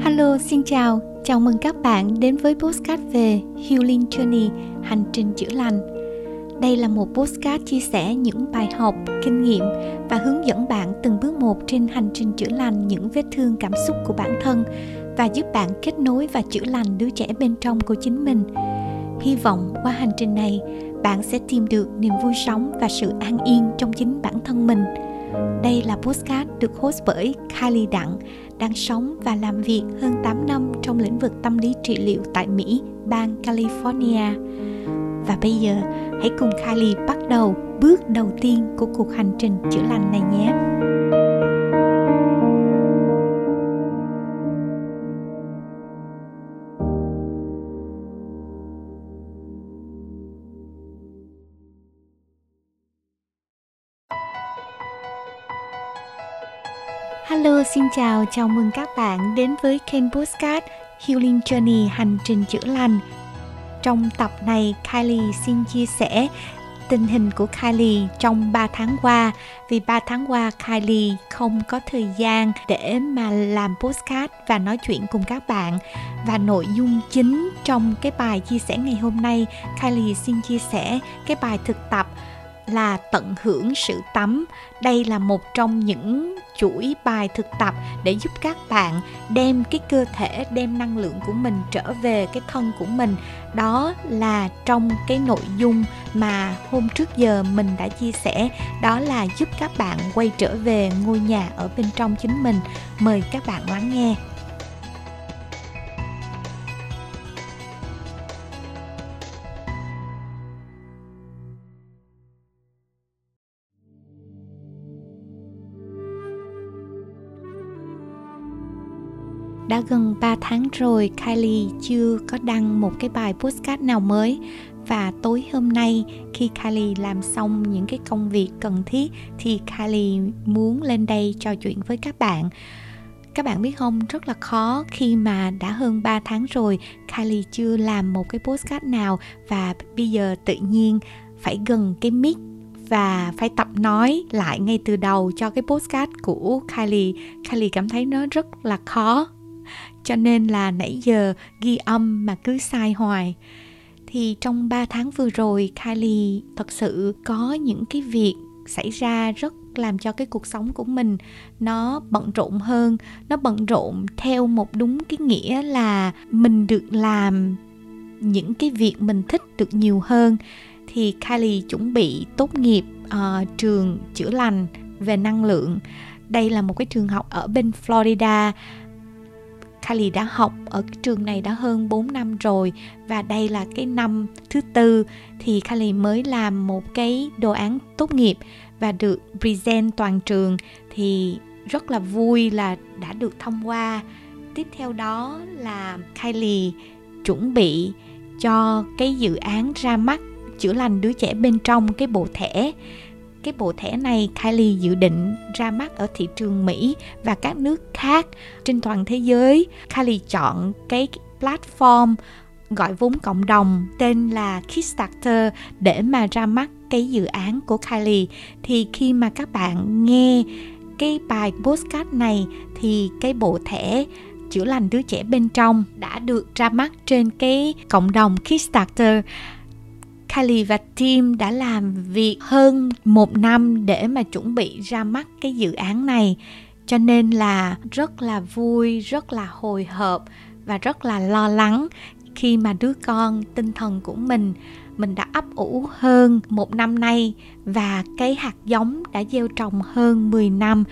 Hello, xin chào. Chào mừng các bạn đến với postcard về Healing Journey, hành trình chữa lành. Đây là một postcard chia sẻ những bài học, kinh nghiệm và hướng dẫn bạn từng bước một trên hành trình chữa lành những vết thương cảm xúc của bản thân và giúp bạn kết nối và chữa lành đứa trẻ bên trong của chính mình. Hy vọng qua hành trình này, bạn sẽ tìm được niềm vui sống và sự an yên trong chính bản thân mình. Đây là postcard được host bởi Kylie Đặng, đang sống và làm việc hơn 8 năm trong lĩnh vực tâm lý trị liệu tại Mỹ, bang California. Và bây giờ, hãy cùng Kylie bắt đầu bước đầu tiên của cuộc hành trình chữa lành này nhé. Hello, xin chào, chào mừng các bạn đến với kênh Postcard Healing Journey Hành trình chữa lành. Trong tập này, Kylie xin chia sẻ tình hình của Kylie trong 3 tháng qua vì 3 tháng qua Kylie không có thời gian để mà làm postcard và nói chuyện cùng các bạn và nội dung chính trong cái bài chia sẻ ngày hôm nay Kylie xin chia sẻ cái bài thực tập là tận hưởng sự tắm. Đây là một trong những chuỗi bài thực tập để giúp các bạn đem cái cơ thể, đem năng lượng của mình trở về cái thân của mình. Đó là trong cái nội dung mà hôm trước giờ mình đã chia sẻ. Đó là giúp các bạn quay trở về ngôi nhà ở bên trong chính mình. Mời các bạn lắng nghe. Đã gần 3 tháng rồi, Kylie chưa có đăng một cái bài postcard nào mới. Và tối hôm nay, khi Kylie làm xong những cái công việc cần thiết, thì Kylie muốn lên đây trò chuyện với các bạn. Các bạn biết không, rất là khó khi mà đã hơn 3 tháng rồi, Kylie chưa làm một cái postcard nào. Và bây giờ tự nhiên phải gần cái mic và phải tập nói lại ngay từ đầu cho cái postcard của Kylie. Kylie cảm thấy nó rất là khó cho nên là nãy giờ ghi âm mà cứ sai hoài. Thì trong 3 tháng vừa rồi Kylie thật sự có những cái việc xảy ra rất làm cho cái cuộc sống của mình nó bận rộn hơn. Nó bận rộn theo một đúng cái nghĩa là mình được làm những cái việc mình thích được nhiều hơn. Thì Kylie chuẩn bị tốt nghiệp uh, trường chữa lành về năng lượng. Đây là một cái trường học ở bên Florida. Kylie đã học ở cái trường này đã hơn 4 năm rồi và đây là cái năm thứ tư thì Kylie mới làm một cái đồ án tốt nghiệp và được present toàn trường thì rất là vui là đã được thông qua. Tiếp theo đó là Kylie chuẩn bị cho cái dự án ra mắt chữa lành đứa trẻ bên trong cái bộ thẻ cái bộ thẻ này Kylie dự định ra mắt ở thị trường Mỹ và các nước khác trên toàn thế giới. Kylie chọn cái platform gọi vốn cộng đồng tên là Kickstarter để mà ra mắt cái dự án của Kylie thì khi mà các bạn nghe cái bài postcard này thì cái bộ thẻ chữa lành đứa trẻ bên trong đã được ra mắt trên cái cộng đồng Kickstarter Kylie và team đã làm việc hơn một năm để mà chuẩn bị ra mắt cái dự án này. Cho nên là rất là vui, rất là hồi hộp và rất là lo lắng khi mà đứa con, tinh thần của mình mình đã ấp ủ hơn một năm nay và cái hạt giống đã gieo trồng hơn 10 năm.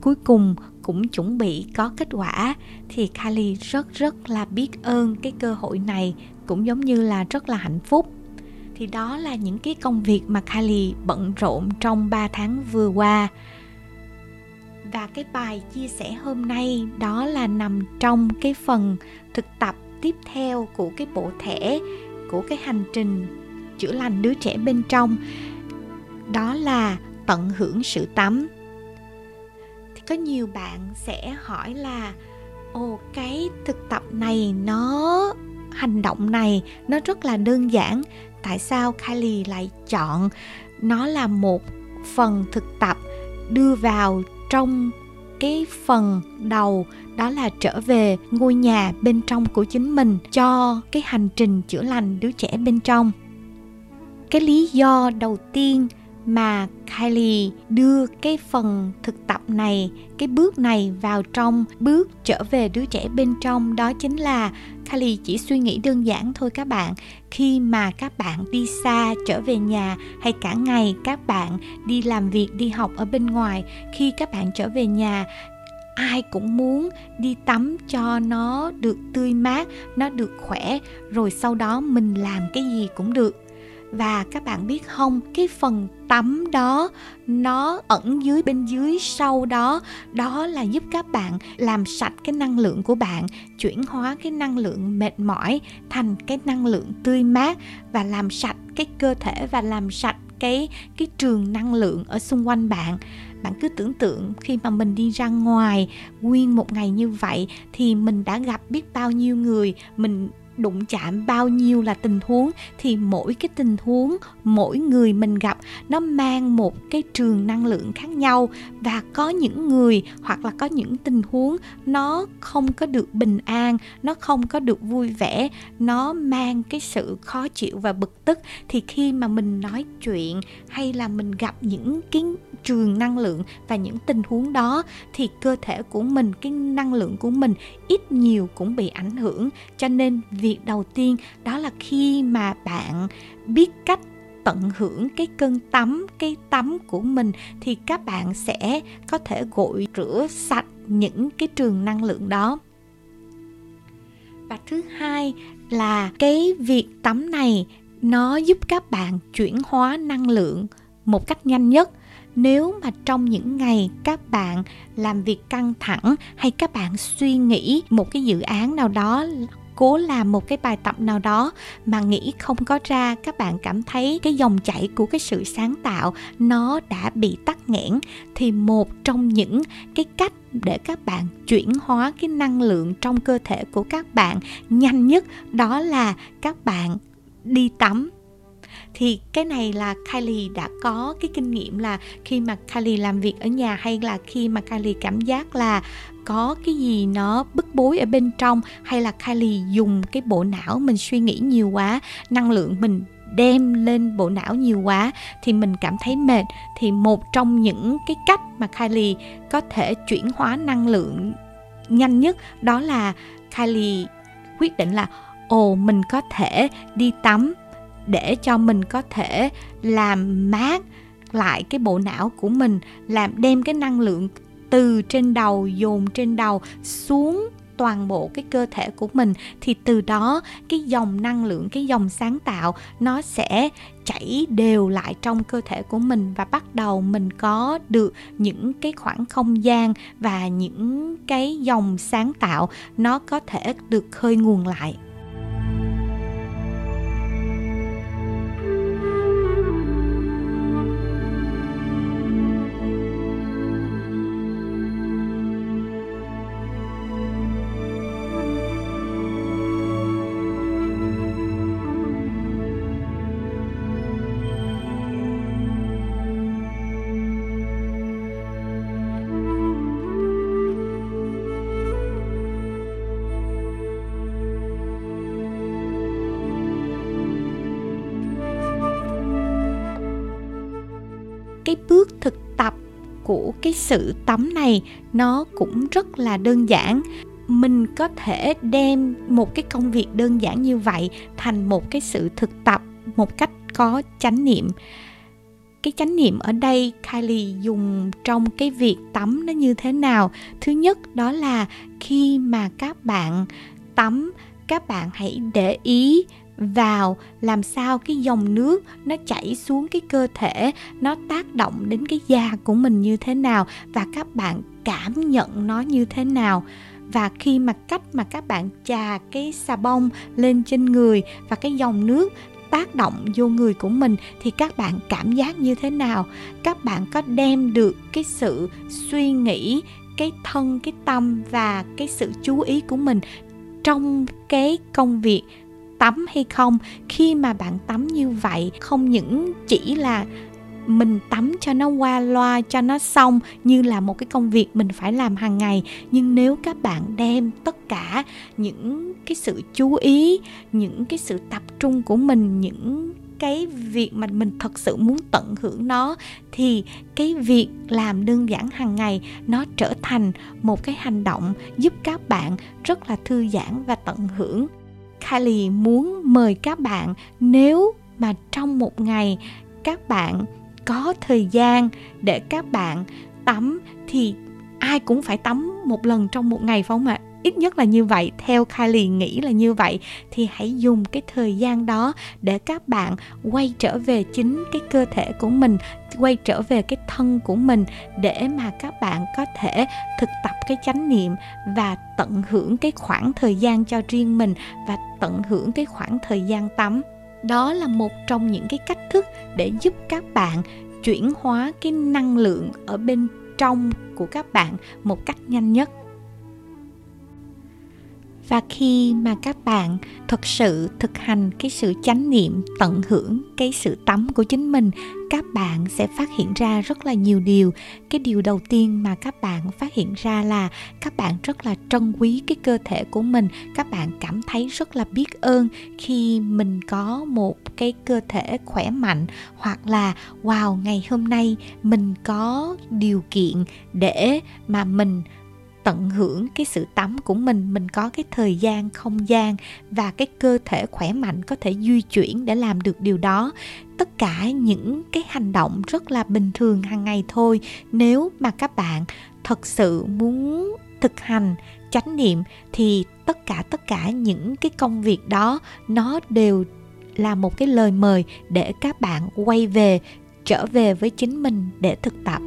Cuối cùng cũng chuẩn bị có kết quả. Thì Kylie rất rất là biết ơn cái cơ hội này, cũng giống như là rất là hạnh phúc thì đó là những cái công việc mà Kylie bận rộn trong 3 tháng vừa qua. Và cái bài chia sẻ hôm nay đó là nằm trong cái phần thực tập tiếp theo của cái bộ thẻ, của cái hành trình chữa lành đứa trẻ bên trong. Đó là tận hưởng sự tắm. Thì có nhiều bạn sẽ hỏi là, ồ, cái thực tập này nó, hành động này nó rất là đơn giản tại sao Kylie lại chọn nó là một phần thực tập đưa vào trong cái phần đầu, đó là trở về ngôi nhà bên trong của chính mình cho cái hành trình chữa lành đứa trẻ bên trong? Cái lý do đầu tiên mà Kylie đưa cái phần thực tập này, cái bước này vào trong bước trở về đứa trẻ bên trong. Đó chính là Kylie chỉ suy nghĩ đơn giản thôi các bạn. Khi mà các bạn đi xa trở về nhà hay cả ngày các bạn đi làm việc, đi học ở bên ngoài, khi các bạn trở về nhà ai cũng muốn đi tắm cho nó được tươi mát, nó được khỏe. Rồi sau đó mình làm cái gì cũng được và các bạn biết không, cái phần tắm đó, nó ẩn dưới bên dưới sau đó. Đó là giúp các bạn làm sạch cái năng lượng của bạn, chuyển hóa cái năng lượng mệt mỏi thành cái năng lượng tươi mát và làm sạch cái cơ thể và làm sạch cái cái trường năng lượng ở xung quanh bạn. Bạn cứ tưởng tượng khi mà mình đi ra ngoài nguyên một ngày như vậy thì mình đã gặp biết bao nhiêu người, mình đụng chạm bao nhiêu là tình huống thì mỗi cái tình huống, mỗi người mình gặp, nó mang một cái trường năng lượng khác nhau. Và có những người hoặc là có những tình huống, nó không có được bình an, nó không có được vui vẻ, nó mang cái sự khó chịu và bực tức. Thì khi mà mình nói chuyện hay là mình gặp những cái trường năng lượng và những tình huống đó, thì cơ thể của mình, cái năng lượng của mình ít nhiều cũng bị ảnh hưởng. Cho nên việc đầu tiên đó là khi mà bạn biết cách tận hưởng cái cơn tắm, cái tắm của mình thì các bạn sẽ có thể gội rửa sạch những cái trường năng lượng đó. Và thứ hai là cái việc tắm này nó giúp các bạn chuyển hóa năng lượng một cách nhanh nhất. Nếu mà trong những ngày các bạn làm việc căng thẳng hay các bạn suy nghĩ một cái dự án nào đó cố làm một cái bài tập nào đó mà nghĩ không có ra, các bạn cảm thấy cái dòng chảy của cái sự sáng tạo nó đã bị tắc nghẽn, thì một trong những cái cách để các bạn chuyển hóa cái năng lượng trong cơ thể của các bạn nhanh nhất đó là các bạn đi tắm thì cái này là Kylie đã có cái kinh nghiệm là khi mà Kylie làm việc ở nhà hay là khi mà Kylie cảm giác là có cái gì nó bức bối ở bên trong hay là Kylie dùng cái bộ não mình suy nghĩ nhiều quá, năng lượng mình đem lên bộ não nhiều quá thì mình cảm thấy mệt. Thì một trong những cái cách mà Kylie có thể chuyển hóa năng lượng nhanh nhất đó là Kylie quyết định là, ồ, mình có thể đi tắm để cho mình có thể làm mát lại cái bộ não của mình, làm đem cái năng lượng từ trên đầu, dồn trên đầu xuống toàn bộ cái cơ thể của mình, thì từ đó cái dòng năng lượng, cái dòng sáng tạo nó sẽ chảy đều lại trong cơ thể của mình và bắt đầu mình có được những cái khoảng không gian và những cái dòng sáng tạo nó có thể được khơi nguồn lại. Cái bước thực tập của cái sự tắm này nó cũng rất là đơn giản. Mình có thể đem một cái công việc đơn giản như vậy thành một cái sự thực tập một cách có chánh niệm. Cái chánh niệm ở đây Kylie dùng trong cái việc tắm nó như thế nào? Thứ nhất, đó là khi mà các bạn tắm, các bạn hãy để ý vào, làm sao cái dòng nước nó chảy xuống cái cơ thể, nó tác động đến cái da của mình như thế nào và các bạn cảm nhận nó như thế nào. Và khi mà cách mà các bạn chà cái xà bông lên trên người và cái dòng nước tác động vô người của mình thì các bạn cảm giác như thế nào? Các bạn có đem được cái sự suy nghĩ, cái thân, cái tâm và cái sự chú ý của mình trong cái công việc tắm hay không. Khi mà bạn tắm như vậy, không những chỉ là mình tắm cho nó qua loa, cho nó xong như là một cái công việc mình phải làm hàng ngày, nhưng nếu các bạn đem tất cả những cái sự chú ý, những cái sự tập trung của mình, những cái việc mà mình thật sự muốn tận hưởng nó, thì cái việc làm đơn giản hàng ngày nó trở thành một cái hành động giúp các bạn rất là thư giãn và tận hưởng. Kylie muốn mời các bạn nếu mà trong một ngày các bạn có thời gian để các bạn tắm thì ai cũng phải tắm một lần trong một ngày phải không ạ? Ít nhất là như vậy. Theo Kylie nghĩ là như vậy, thì hãy dùng cái thời gian đó để các bạn quay trở về chính cái cơ thể của mình, quay trở về cái thân của mình để mà các bạn có thể thực tập cái chánh niệm và tận hưởng cái khoảng thời gian cho riêng mình và tận hưởng cái khoảng thời gian tắm. Đó là một trong những cái cách thức để giúp các bạn chuyển hóa cái năng lượng ở bên trong của các bạn một cách nhanh nhất và khi mà các bạn thực sự thực hành cái sự chánh niệm, tận hưởng cái sự tắm của chính mình, các bạn sẽ phát hiện ra rất là nhiều điều. Cái điều đầu tiên mà các bạn phát hiện ra là các bạn rất là trân quý cái cơ thể của mình. Các bạn cảm thấy rất là biết ơn khi mình có một cái cơ thể khỏe mạnh hoặc là, wow, ngày hôm nay mình có điều kiện để mà mình tận hưởng cái sự tắm của mình. Mình có cái thời gian, không gian và cái cơ thể khỏe mạnh có thể di chuyển để làm được điều đó. Tất cả những cái hành động rất là bình thường hàng ngày thôi. Nếu mà các bạn thật sự muốn thực hành, chánh niệm thì tất cả tất cả những cái công việc đó, nó đều là một cái lời mời để các bạn quay về, trở về với chính mình để thực tập.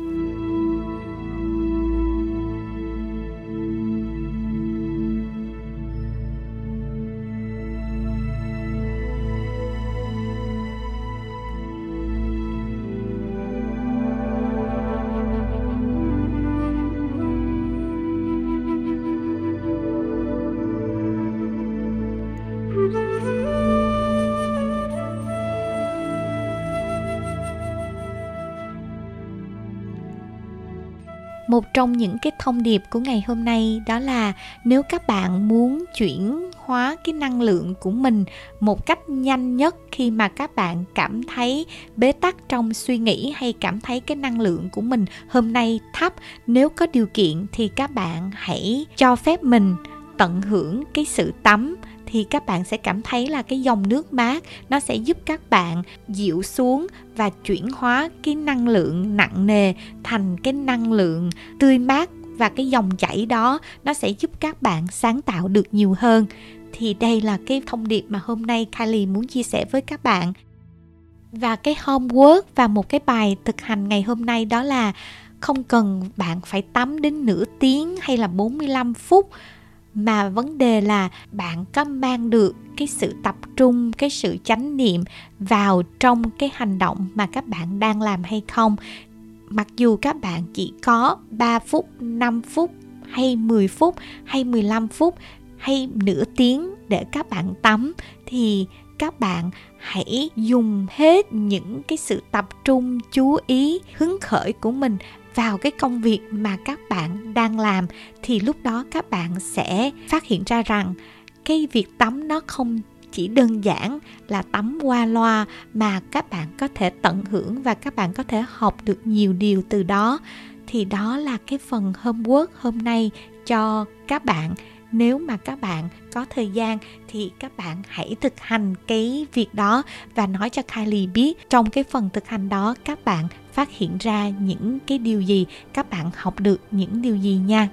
Một trong những cái thông điệp của ngày hôm nay đó là nếu các bạn muốn chuyển hóa cái năng lượng của mình một cách nhanh nhất khi mà các bạn cảm thấy bế tắc trong suy nghĩ hay cảm thấy cái năng lượng của mình hôm nay thấp, nếu có điều kiện thì các bạn hãy cho phép mình tận hưởng cái sự tắm thì các bạn sẽ cảm thấy là cái dòng nước mát nó sẽ giúp các bạn dịu xuống và chuyển hóa cái năng lượng nặng nề thành cái năng lượng tươi mát và cái dòng chảy đó nó sẽ giúp các bạn sáng tạo được nhiều hơn. Thì đây là cái thông điệp mà hôm nay Kylie muốn chia sẻ với các bạn. Và cái homework và một cái bài thực hành ngày hôm nay đó là không cần bạn phải tắm đến nửa tiếng hay là 45 phút mà vấn đề là bạn có mang được cái sự tập trung, cái sự chánh niệm vào trong cái hành động mà các bạn đang làm hay không? Mặc dù các bạn chỉ có 3 phút 5 phút, hay 10 phút, hay 15 phút, hay nửa tiếng để các bạn tắm, thì các bạn hãy dùng hết những cái sự tập trung, chú ý, hứng khởi của mình vào cái công việc mà các bạn đang làm thì lúc đó các bạn sẽ phát hiện ra rằng cái việc tắm nó không chỉ đơn giản là tắm qua loa mà các bạn có thể tận hưởng và các bạn có thể học được nhiều điều từ đó. Thì đó là cái phần homework hôm nay cho các bạn. Nếu mà các bạn có thời gian thì các bạn hãy thực hành cái việc đó và nói cho Kylie biết trong cái phần thực hành đó các bạn phát hiện ra những cái điều gì? Các bạn học được những điều gì nha?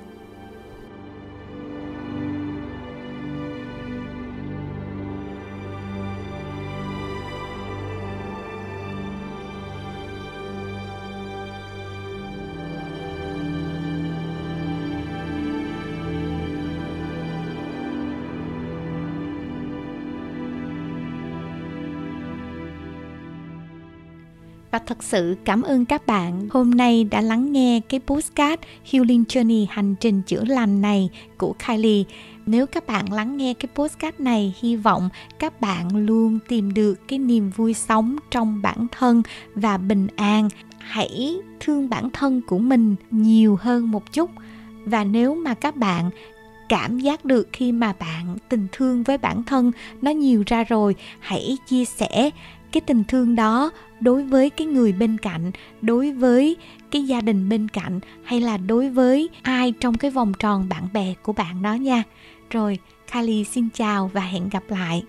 Và thật sự cảm ơn các bạn. Hôm nay đã lắng nghe cái postcard Healing Journey hành trình chữa lành này của Kylie. Nếu các bạn lắng nghe cái postcard này, hy vọng các bạn luôn tìm được cái niềm vui sống trong bản thân và bình an. Hãy thương bản thân của mình nhiều hơn một chút. Và nếu mà các bạn cảm giác được khi mà bạn tình thương với bản thân nó nhiều ra rồi, hãy chia sẻ cái tình thương đó đối với cái người bên cạnh, đối với cái gia đình bên cạnh, hay là đối với ai trong cái vòng tròn bạn bè của bạn đó nha. Rồi Kylie xin chào và hẹn gặp lại.